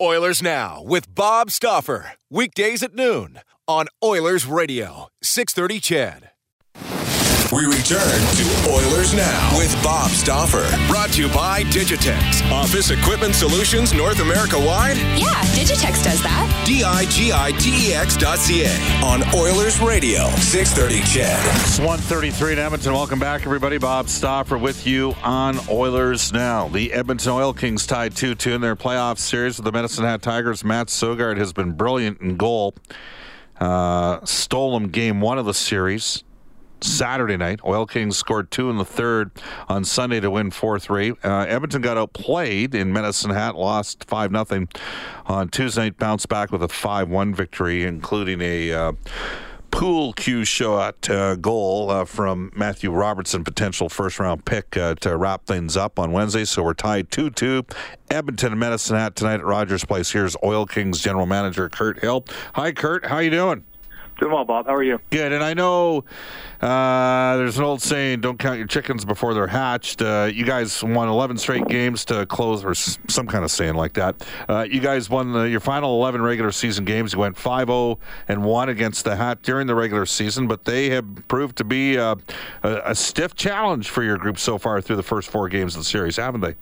Oilers Now with Bob Stauffer. Weekdays at noon on Oilers Radio, 630 CHED. We return to Oilers Now with Bob Stauffer. Brought to you by Digitex. Office Equipment Solutions North America wide? Yeah, Digitex does that. D-I-G-I-T-E-X dot C-A on Oilers Radio, 630 CHED. It's 133 in Edmonton. Welcome back, everybody. Bob Stauffer with you on Oilers Now. The Edmonton Oil Kings tied 2-2 in their playoff series with the Medicine Hat Tigers. Matt Sogaard has been brilliant in goal. Uh, stole them game one of the series. Saturday night. Oil Kings scored two in the third on Sunday to win 4 3. Uh, Edmonton got outplayed in Medicine Hat, lost 5 0 on Tuesday night, bounced back with a 5 1 victory, including a. Uh, pool cue shot uh, goal uh, from Matthew Robertson, potential first round pick uh, to wrap things up on Wednesday. So we're tied 2 2. Edmonton and Medicine Hat tonight at Rogers Place. Here's Oil Kings general manager Kirt Hill. Hi, Kirt. How you doing? Doing well, Bob. How are you? Good. And I know uh, there's an old saying, don't count your chickens before they're hatched. Uh, you guys won 11 straight games to close, or some kind of saying like that. Uh, you guys won the, your final 11 regular season games. You went 5 0 and 1 against the Hat during the regular season, but they have proved to be uh, a, a stiff challenge for your group so far through the first four games of the series, haven't they?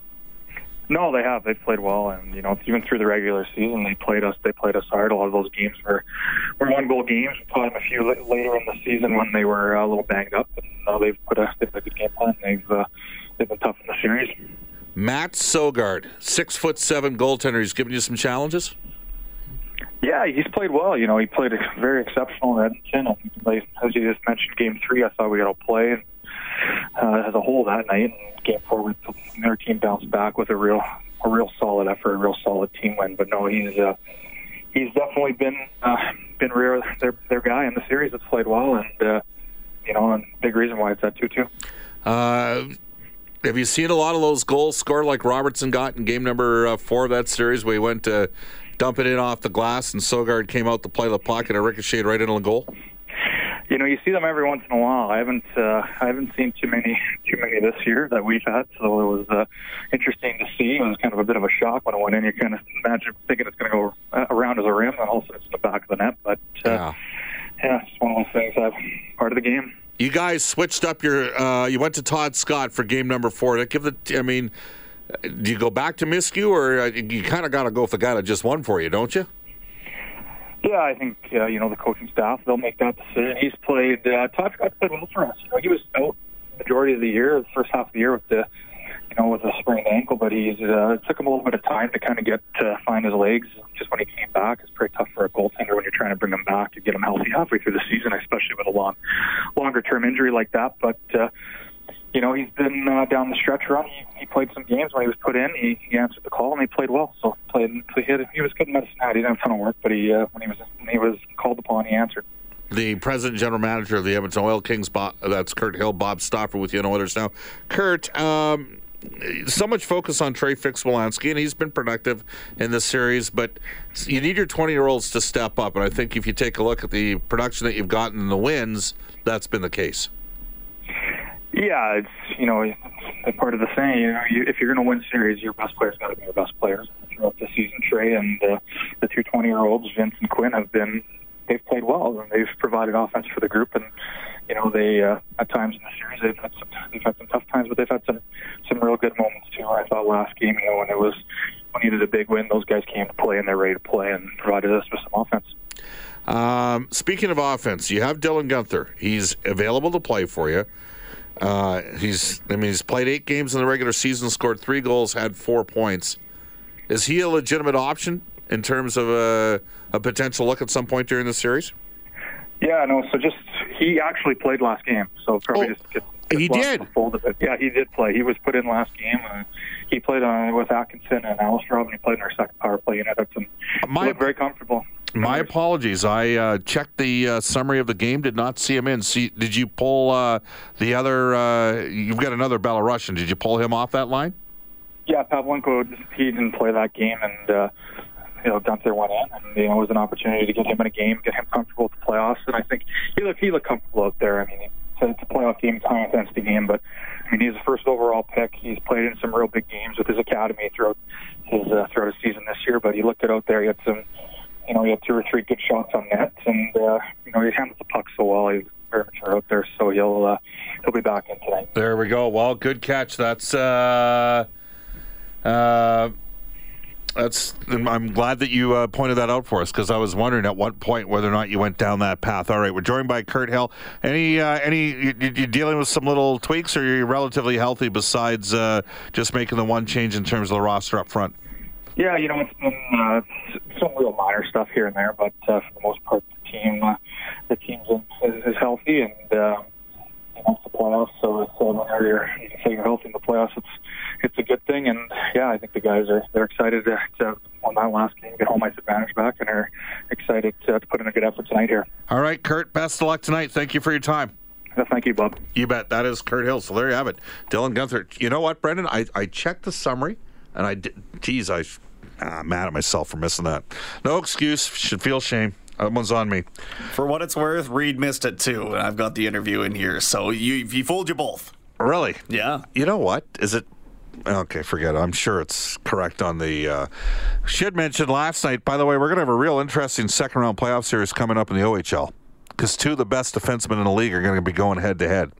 No, they have. They've played well, and you know, even through the regular season, they played us. They played us hard. A lot of those games were were one goal games. We played them a few later in the season when they were a little banged up, and uh, they've put a they've put a good game plan. They've uh, they've been tough in the series. Matt Sogaard, six foot seven goaltender. He's given you some challenges. Yeah, he's played well. You know, he played very exceptional in Edmonton. And like, as you just mentioned, Game Three, I thought we had to play uh, as a whole that night. And game four, we, their team bounced back with a real, a real solid effort, a real solid team win. But no, he's uh, he's definitely been uh, been their their guy in the series. That's played well, and uh, you know, and big reason why it's at two two. Uh, have you seen a lot of those goals scored like Robertson got in game number uh, four of that series, where he went to dump it in off the glass, and Sogaard came out to play the puck and it ricocheted right into the goal? You know, you see them every once in a while. I haven't, uh, I haven't seen too many, too many this year that we've had. So it was uh, interesting to see. It was kind of a bit of a shock when it went in. You kind of imagine thinking it's going to go uh, around as a rim, and also it's in the back of the net. But uh, yeah, yeah, it's one of those things. That part of the game. You guys switched up your. Uh, you went to Todd Scott for game number four. To give the, I mean, do you go back to Myskiw, or uh, you kind of got to go with the guy that just won for you, don't you? Yeah, I think uh, you know the coaching staff. They'll make that decision. He's played. Uh, Todd Scott played well for us. You know, he was out the majority of the year, the first half of the year with the, you know, with a sprained ankle. But he's uh, it took him a little bit of time to kind of get to find his legs. Just when he came back, it's pretty tough for a goaltender when you're trying to bring him back to get him healthy halfway through the season, especially with a long, longer term injury like that. But uh, you know, he's been uh, down the stretch run. He, he played some games when he was put in. He, he answered the call and he played well. So played. He, he was good in medicine hat. He didn't have a ton of work, but he uh, when he was when he was called upon, he answered. The president general manager of the Edmonton Oil Kings, Bob, that's Kirt Hill, Bob Stauffer with you on Oilers now. Kirt, um, so much focus on Trey Fix-Wolansky, and he's been productive in this series, but you need your 20-year-olds to step up, and I think if you take a look at the production that you've gotten in the wins, that's been the case. Yeah, it's you know part of the saying. You know, you, if you're going to win series, your best players got to be your best players. Throughout the season, Trey and uh, the two 20 year olds, Vince and Quinn, have been they've played well and they've provided offense for the group. And you know, they uh, at times in the series they've had some they've had some tough times, but they've had some some real good moments too. I thought last game, you know, when it was when you needed a big win, those guys came to play and they're ready to play and provided us with some offense. Um, speaking of offense, you have Dylan Guenther. He's available to play for you. Uh, he's, I mean, he's played eight games in the regular season, scored three goals, had four points. Is he a legitimate option in terms of a, a potential look at some point during the series? Yeah, no. So just he actually played last game, so probably Oh, just get. he did? fold of it. Yeah, he did play. He was put in last game. Uh, he played uh, with Atkinson and Alistair, and he played in our second power play unit. That's My- very comfortable. My apologies. I uh, checked the uh, summary of the game. Did not see him in. See, did you pull uh, the other? Uh, you've got another Belarusian. Did you pull him off that line? Yeah, Pavlenko, just, he didn't play that game, and uh, you know Guenther went in, and you know it was an opportunity to get him in a game, get him comfortable with the playoffs, and I think he looked he looked comfortable out there. I mean, it's a playoff game, it's a high intensity game, but I mean he's the first overall pick. He's played in some real big games with his academy throughout his uh, throughout his season this year, but he looked it out there. He had some, you know, he had two or three good shots on net, and uh, you know he handled the puck so well. He's very mature out there, so he'll uh, he'll be back in tonight. There we go. Well, good catch. That's uh, uh, that's. I'm glad that you uh, pointed that out for us because I was wondering at what point whether or not you went down that path. All right, we're joined by Kirt Hill. Any uh, any you, you dealing with some little tweaks, or you're you relatively healthy besides uh, just making the one change in terms of the roster up front? Yeah, you know, it's been uh, some real minor stuff here and there, but uh, for the most part, the team, uh, the team's in, is, is healthy, and uh, you know, it's the playoffs, so it's uh, whenever you're, you can say you're healthy in the playoffs, it's it's a good thing, and yeah, I think the guys are they're excited to, to on that last game get home ice advantage back, and are excited to, to put in a good effort tonight here. All right, Kirt. Best of luck tonight. Thank you for your time. Thank you, Bob. You bet. That is Kirt Hill. So there you have it. Dylan Guenther. You know what, Brendan? I, I checked the summary and I did. Geez, I, I'm mad at myself for missing that. No excuse. Should feel shame. That one's on me. For what it's worth, Reid missed it too, and I've got the interview in here. So you he fooled you both. Really? Yeah. You know what? Is it? Okay, forget it. I'm sure it's correct on the. Uh, should mention last night, by the way, we're going to have a real interesting second round playoff series coming up in the OHL because two of the best defensemen in the league are going to be going head to head.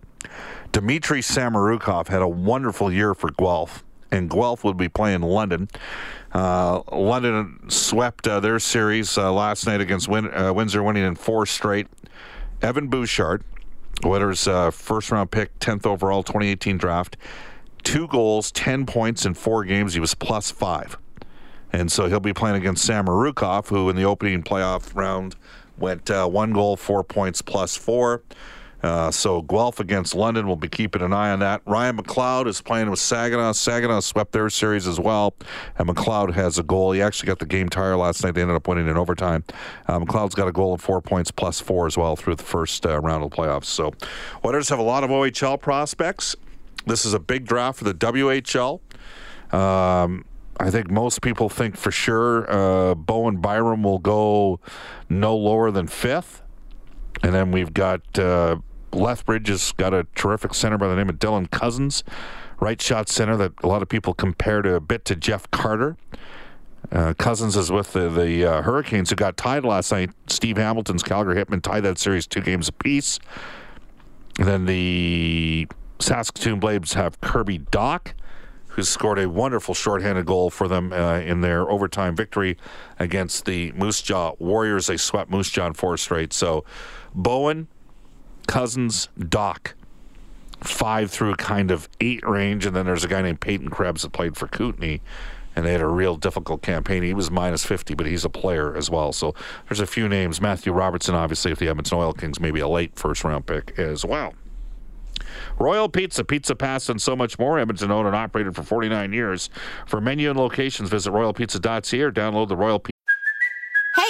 Dmitry Samorukov had a wonderful year for Guelph, and Guelph would be playing London. Uh, London swept uh, their series uh, last night against Win- uh, Windsor, winning in four straight. Evan Bouchard, Oilers' uh, first round pick, 10th overall, 2018 draft, two goals, 10 points in four games. He was plus five. And so he'll be playing against Samorukov, who in the opening playoff round went uh, one goal, four points, plus four. Uh, so Guelph against London, we'll be keeping an eye on that. Ryan McLeod is playing with Saginaw. Saginaw swept their series as well, and McLeod has a goal. He actually got the game tire last night. They ended up winning in overtime. Uh, McLeod's got a goal and four points plus four as well through the first uh, round of the playoffs. So Oilers have a lot of OHL prospects. This is a big draft for the WHL. Um, I think most people think for sure uh, Bowen Byram will go no lower than fifth. And then we've got uh, Lethbridge has got a terrific center by the name of Dylan Cozens, right shot center that a lot of people compare to a bit to Jeff Carter. Uh, Cozens is with the, the uh, Hurricanes who got tied last night. Steve Hamilton's Calgary Hitmen tied that series two games apiece. Then the Saskatoon Blades have Kirby Dach, who scored a wonderful shorthanded goal for them uh, in their overtime victory against the Moose Jaw Warriors. They swept Moose Jaw in four straight. So Bowen, Cozens, Dach, five through kind of eight range. And then there's a guy named Peyton Krebs that played for Kootenay. And they had a real difficult campaign. He was minus 50, but he's a player as well. So there's a few names. Matthew Robertson, obviously, if the Edmonton Oil Kings, maybe a late first round pick as well. Royal Pizza, Pizza Pass, and so much more. Edmonton owned and operated for 49 years. For menu and locations, visit royalpizza.ca or download the Royal Pizza.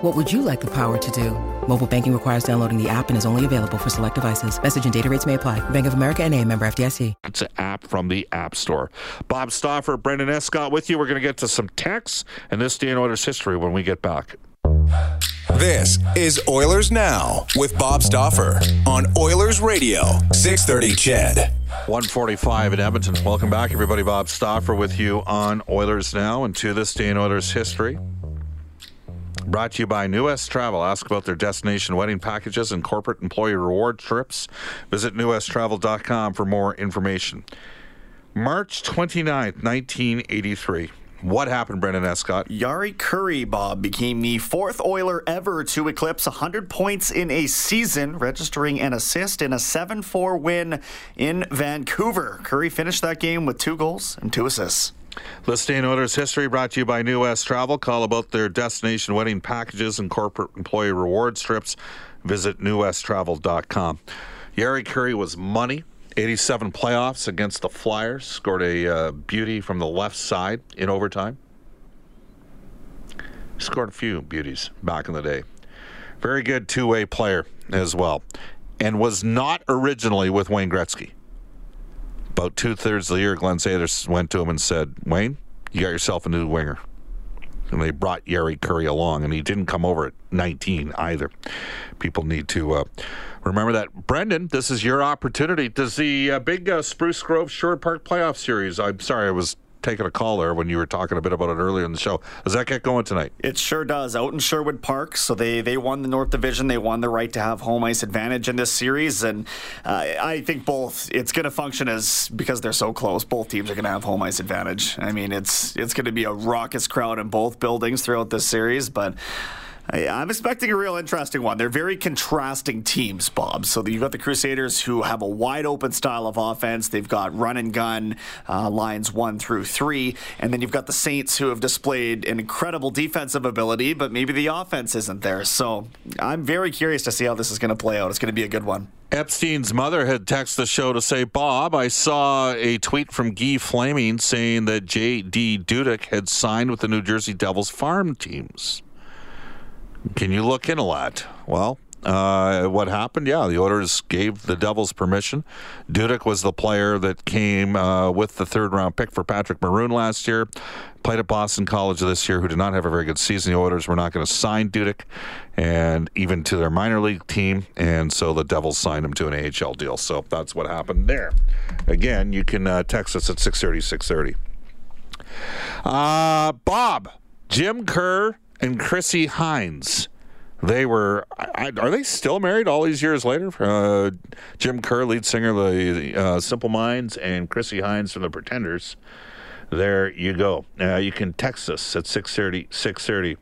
What would you like the power to do? Mobile banking requires downloading the app and is only available for select devices. Message and data rates may apply. Bank of America and a member FDIC. It's an app from the App Store. Bob Stauffer, Brendan Escott with you. We're going to get to some texts and this day in Oilers history when we get back. This is Oilers Now with Bob Stauffer on Oilers Radio, 630 CHED. 145 in Edmonton. Welcome back, everybody. Bob Stauffer with you on Oilers Now and to this day in Oilers history. Brought to you by New West Travel. Ask about their destination wedding packages and corporate employee reward trips. Visit newwesttravel.com for more information. March 29th, 1983. What happened, Brendan Escott? Jari Kurri, Bob, became the fourth Oiler ever to eclipse 100 points in a season, registering an assist in a 7 4 win in Vancouver. Kurri finished that game with two goals and two assists. In Oilers history brought to you by New West Travel. Call about their destination wedding packages and corporate employee reward strips. Visit newwesttravel.com. Jari Kurri was money. 87 playoffs against the Flyers. Scored a uh, beauty from the left side in overtime. Scored a few beauties back in the day. Very good two way player as well. And was not originally with Wayne Gretzky. About two thirds of the year, Glen Sather went to him and said, Wayne, you got yourself a new winger. And they brought Jari Kurri along, and he didn't come over at 19 either. People need to uh, remember that. Brendan, this is your opportunity. Does the uh, big uh, Spruce Grove Sherwood Park playoff series, I'm sorry, I was taking a call there when you were talking a bit about it earlier in the show. Does that get going tonight? It sure does. Out in Sherwood Park, so they they won the North Division. They won the right to have home ice advantage in this series, and uh, I think both. It's going to function as because they're so close. Both teams are going to have home ice advantage. I mean, it's it's going to be a raucous crowd in both buildings throughout this series, but. I'm expecting a real interesting one. They're very contrasting teams, Bob. So you've got the Crusaders who have a wide open style of offense. They've got run and gun uh, lines one through three. And then you've got the Saints who have displayed an incredible defensive ability, but maybe the offense isn't there. So I'm very curious to see how this is going to play out. It's going to be a good one. Epstein's mother had texted the show to say, Bob, I saw a tweet from Guy Flaming saying that J.D. Dudek had signed with the New Jersey Devils farm teams. Can you look in a lot? Well, uh, what happened? Yeah, the Oilers gave the Devils permission. Dudek was the player that came uh, with the third round pick for Patrick Maroon last year. Played at Boston College this year, who did not have a very good season. The Oilers were not going to sign Dudek, and even to their minor league team, and so the Devils signed him to an AHL deal. So that's what happened there. Again, you can uh, text us at 630 630. Uh, Bob, Jim Kerr and Chrissy Hines. They were. I, are they still married all these years later? Uh, Jim Kerr, lead singer of the uh, Simple Minds, and Chrissy Hines from the Pretenders. There you go. Uh, you can text us at 630, 630.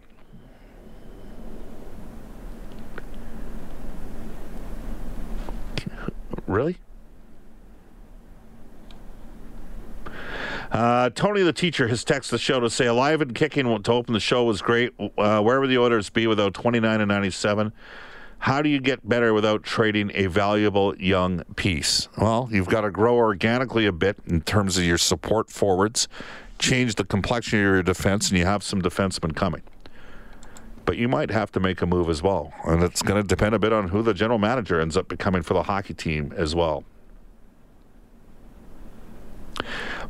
Really? Uh, Tony, the teacher, has texted the show to say alive and kicking to open the show was great. Uh, where would the Oilers be without 29 and 97? How do you get better without trading a valuable young piece? Well, you've got to grow organically a bit in terms of your support forwards, change the complexion of your defense, and you have some defensemen coming. But you might have to make a move as well. And it's going to depend a bit on who the general manager ends up becoming for the hockey team as well.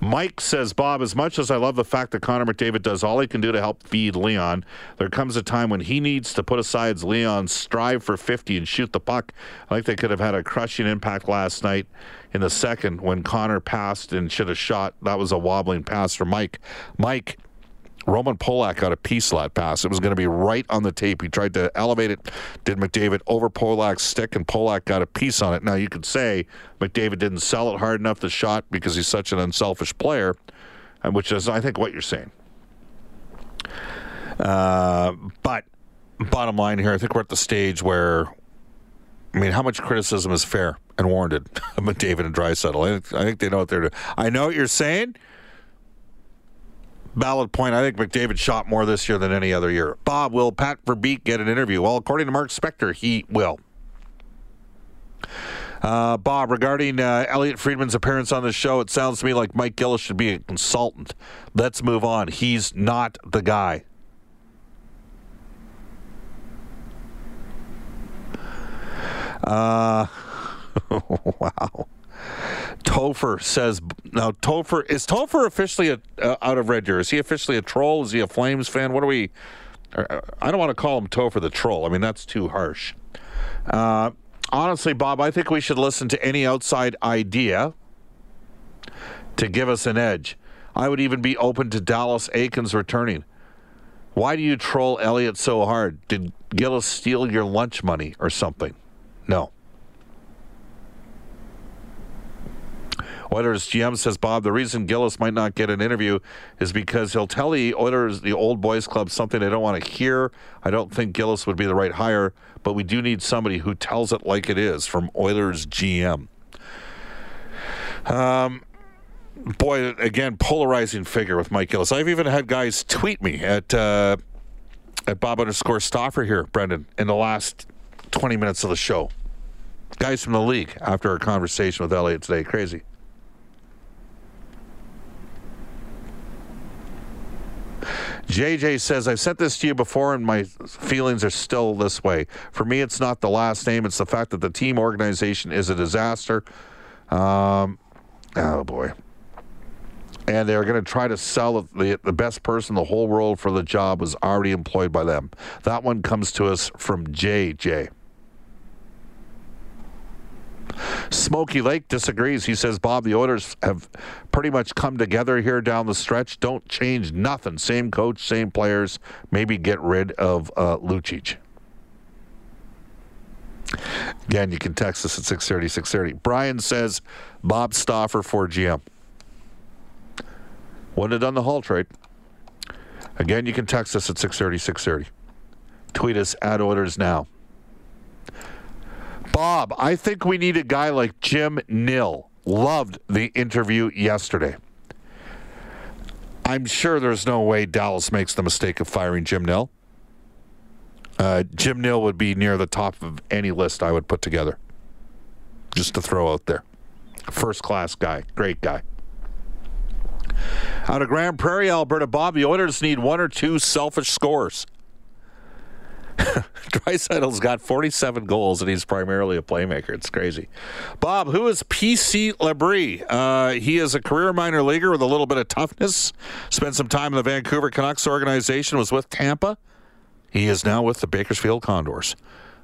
Mike says, Bob, as much as I love the fact that Connor McDavid does all he can do to help feed Leon, there comes a time when he needs to put aside Leon's strive for 50 and shoot the puck. I think they could have had a crushing impact last night in the second when Connor passed and should have shot. That was a wobbling pass for Mike. Mike, Roman Polak got a piece that pass. It was going to be right on the tape. He tried to elevate it, did McDavid over Polak's stick, and Polak got a piece on it. Now, you could say McDavid didn't sell it hard enough, the shot, because he's such an unselfish player, uh, which is, I think, what you're saying. Uh, but bottom line here, I think we're at the stage where, I mean, how much criticism is fair and warranted of McDavid and Draisaitl? I, I think they know what they're doing. I know what you're saying Valid point. I think McDavid shot more this year than any other year. Bob, will Pat Verbeek get an interview? Well, according to Mark Spector, he will. Uh, Bob, regarding uh, Elliotte Friedman's appearance on the show, it sounds to me like Mike Gillis should be a consultant. Let's move on. He's not the guy. Uh, wow. Topher says now. Topher is Topher officially a, uh, out of Red Deer? Is he officially a troll? Is he a Flames fan? What are we? Uh, I don't want to call him Topher the troll. I mean that's too harsh. Uh, honestly, Bob, I think we should listen to any outside idea to give us an edge. I would even be open to Dallas Eakins returning. Why do you troll Elliotte so hard? Did Gillis steal your lunch money or something? No. Oilers GM says, Bob, the reason Gillis might not get an interview is because he'll tell the Oilers, the old boys club, something they don't want to hear. I don't think Gillis would be the right hire, but we do need somebody who tells it like it is from Oilers GM. Um, boy, again, polarizing figure with Mike Gillis. I've even had guys tweet me at uh, at Bob underscore Stauffer here, Brendan, in the last 20 minutes of the show. Guys from the league after our conversation with Elliotte today. Crazy. JJ says, I've sent this to you before, and my feelings are still this way. For me, it's not the last name, it's the fact that the team organization is a disaster. Um, oh, boy. And they're going to try to sell the, the best person in the whole world for the job was already employed by them. That one comes to us from JJ. Smoky Lake disagrees. He says, Bob, the Oilers have pretty much come together here down the stretch. Don't change nothing. Same coach, same players. Maybe get rid of uh, Lucic. Again, you can text us at 630, 630. Brian says, Bob Stauffer for GM. Wouldn't have done the Hall trade. Again, you can text us at 630, 630. Tweet us at Oilers Now. Bob, I think we need a guy like Jim Nill. Loved the interview yesterday. I'm sure there's no way Dallas makes the mistake of firing Jim Nill. Uh, Jim Nill would be near the top of any list I would put together. Just to throw out there. First class guy, great guy. Out of Grande Prairie, Alberta, Bob, the Oilers need one or two selfish scores. Draisaitl's got 47 goals, and he's primarily a playmaker. It's crazy. Bob, who is PC Labrie? Uh, he is a career minor leaguer with a little bit of toughness. Spent some time in the Vancouver Canucks organization. Was with Tampa. He is now with the Bakersfield Condors.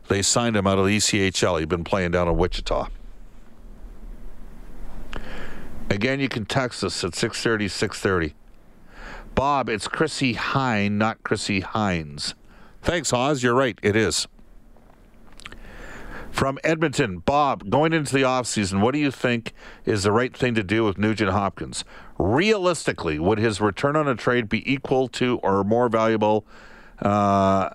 They signed him out of the ECHL. He'd been playing down in Wichita. Again, you can text us at 630, 630. Bob, it's Chrissie Hynde, not Chrissy Hines. Thanks, Oz. You're right. It is. From Edmonton, Bob, going into the offseason, what do you think is the right thing to do with Nugent Hopkins? Realistically, would his return on a trade be equal to or more valuable uh,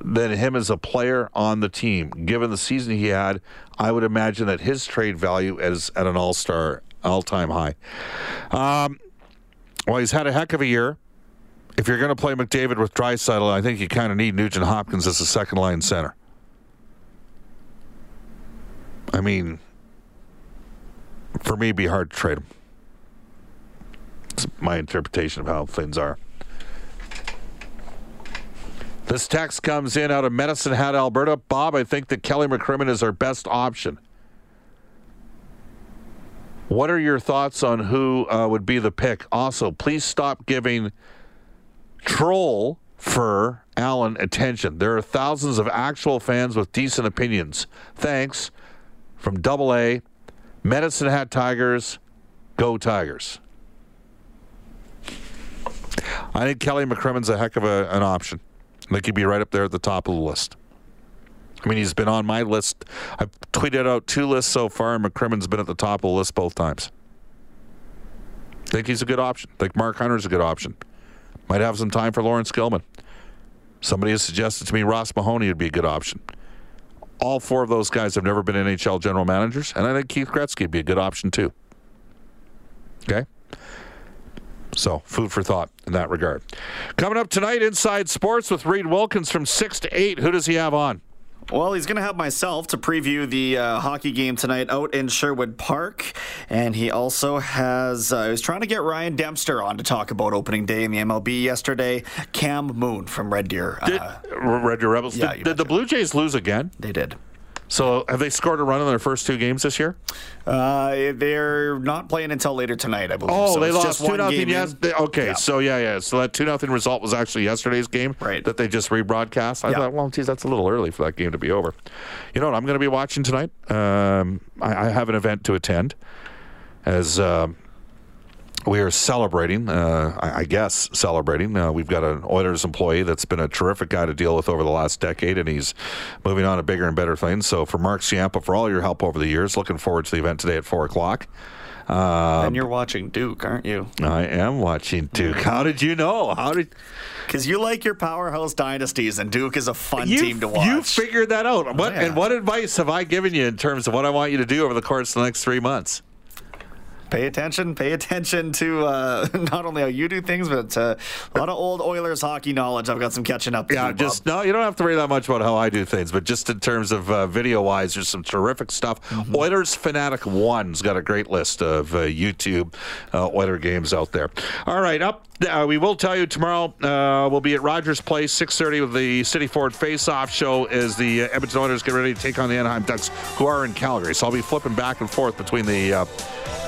than him as a player on the team? Given the season he had, I would imagine that his trade value is at an all star, all time high. Um, well, he's had a heck of a year if you're going to play McDavid with Draisaitl, I think you kind of need Nugent Hopkins as a second line center. I mean, for me, it'd be hard to trade him. It's my interpretation of how things are. This text comes in out of Medicine Hat, Alberta. Bob, I think that Kelly McCrimmon is our best option. What are your thoughts on who uh, would be the pick? Also, please stop giving troll for Allen attention. There are thousands of actual fans with decent opinions. Thanks from Double A, Medicine Hat Tigers, Go Tigers. I think Kelly McCrimmon's a heck of a, an option. I think he'd be right up there at the top of the list. I mean, he's been on my list. I've tweeted out two lists so far, and McCrimmon's been at the top of the list both times. I think he's a good option. I think Mark Hunter's a good option. Might have some time for Laurence Gilman. Somebody has suggested to me Ross Mahoney would be a good option. All four of those guys have never been NHL general managers, and I think Keith Gretzky would be a good option too. Okay? So, food for thought in that regard. Coming up tonight, Inside Sports with Reid Wilkins from 6 to 8. Who does he have on? Well, he's going to have myself to preview the uh, hockey game tonight out in Sherwood Park. And he also has, uh, was trying to get Ryan Dempster on to talk about opening day in the MLB yesterday. Cam Moon from Red Deer. Did, uh, Red Deer Rebels. Yeah, did, did the Blue Jays lose again? They did. So have they scored a run in their first two games this year? Uh, they're not playing until later tonight, I believe. Oh, so they it's lost just two one nothing. Yes. They, okay, Yeah. so yeah, yeah. So that two nothing result was actually yesterday's game, Right. That they just rebroadcast. I Yeah. thought, well, geez, that's a little early for that game to be over. You know what? I'm going to be watching tonight. Um, I, I have an event to attend as. um we are celebrating, uh, I, I guess, celebrating. Uh, we've got an Oilers employee that's been a terrific guy to deal with over the last decade, and he's moving on to bigger and better things. So, for Mark Ciampa, for all your help over the years, looking forward to the event today at 4 o'clock. and you're watching Duke, aren't you? I am watching Duke. How did you know? How did Because you like your powerhouse dynasties, and Duke is a fun you, team to watch. You figured that out. What yeah. and what advice have I given you in terms of what I want you to do over the course of the next three months? Pay attention. Pay attention to uh, not only how you do things, but uh, a lot of old Oilers hockey knowledge. I've got some catching up. to Yeah, just Bob. no. You don't have to worry that much about how I do things, but just in terms of uh, video wise, there's some terrific stuff. Mm-hmm. Oilers Fanatic One's got a great list of uh, YouTube uh, Oiler games out there. All right, up. Uh, we will tell you tomorrow. Uh, we'll be at Rogers Place, 6:30 with the City Ford Face-Off show as the uh, Edmonton Oilers get ready to take on the Anaheim Ducks, who are in Calgary. So I'll be flipping back and forth between the.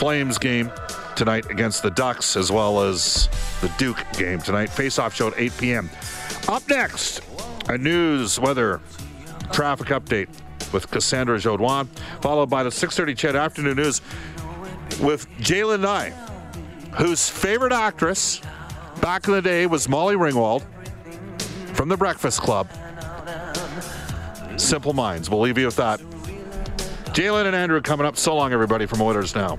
Flames game tonight against the Ducks, as well as the Duke game tonight. Face-off show at 8 p.m. Up next, a news, weather, traffic update with Cassandra Jodoin, followed by the 6:30 CHED afternoon news with Jalen Nye, whose favorite actress back in the day was Molly Ringwald from The Breakfast Club. Simple Minds. We'll leave you with that. Jalen and Andrew coming up. So long, everybody, from Oilers Now.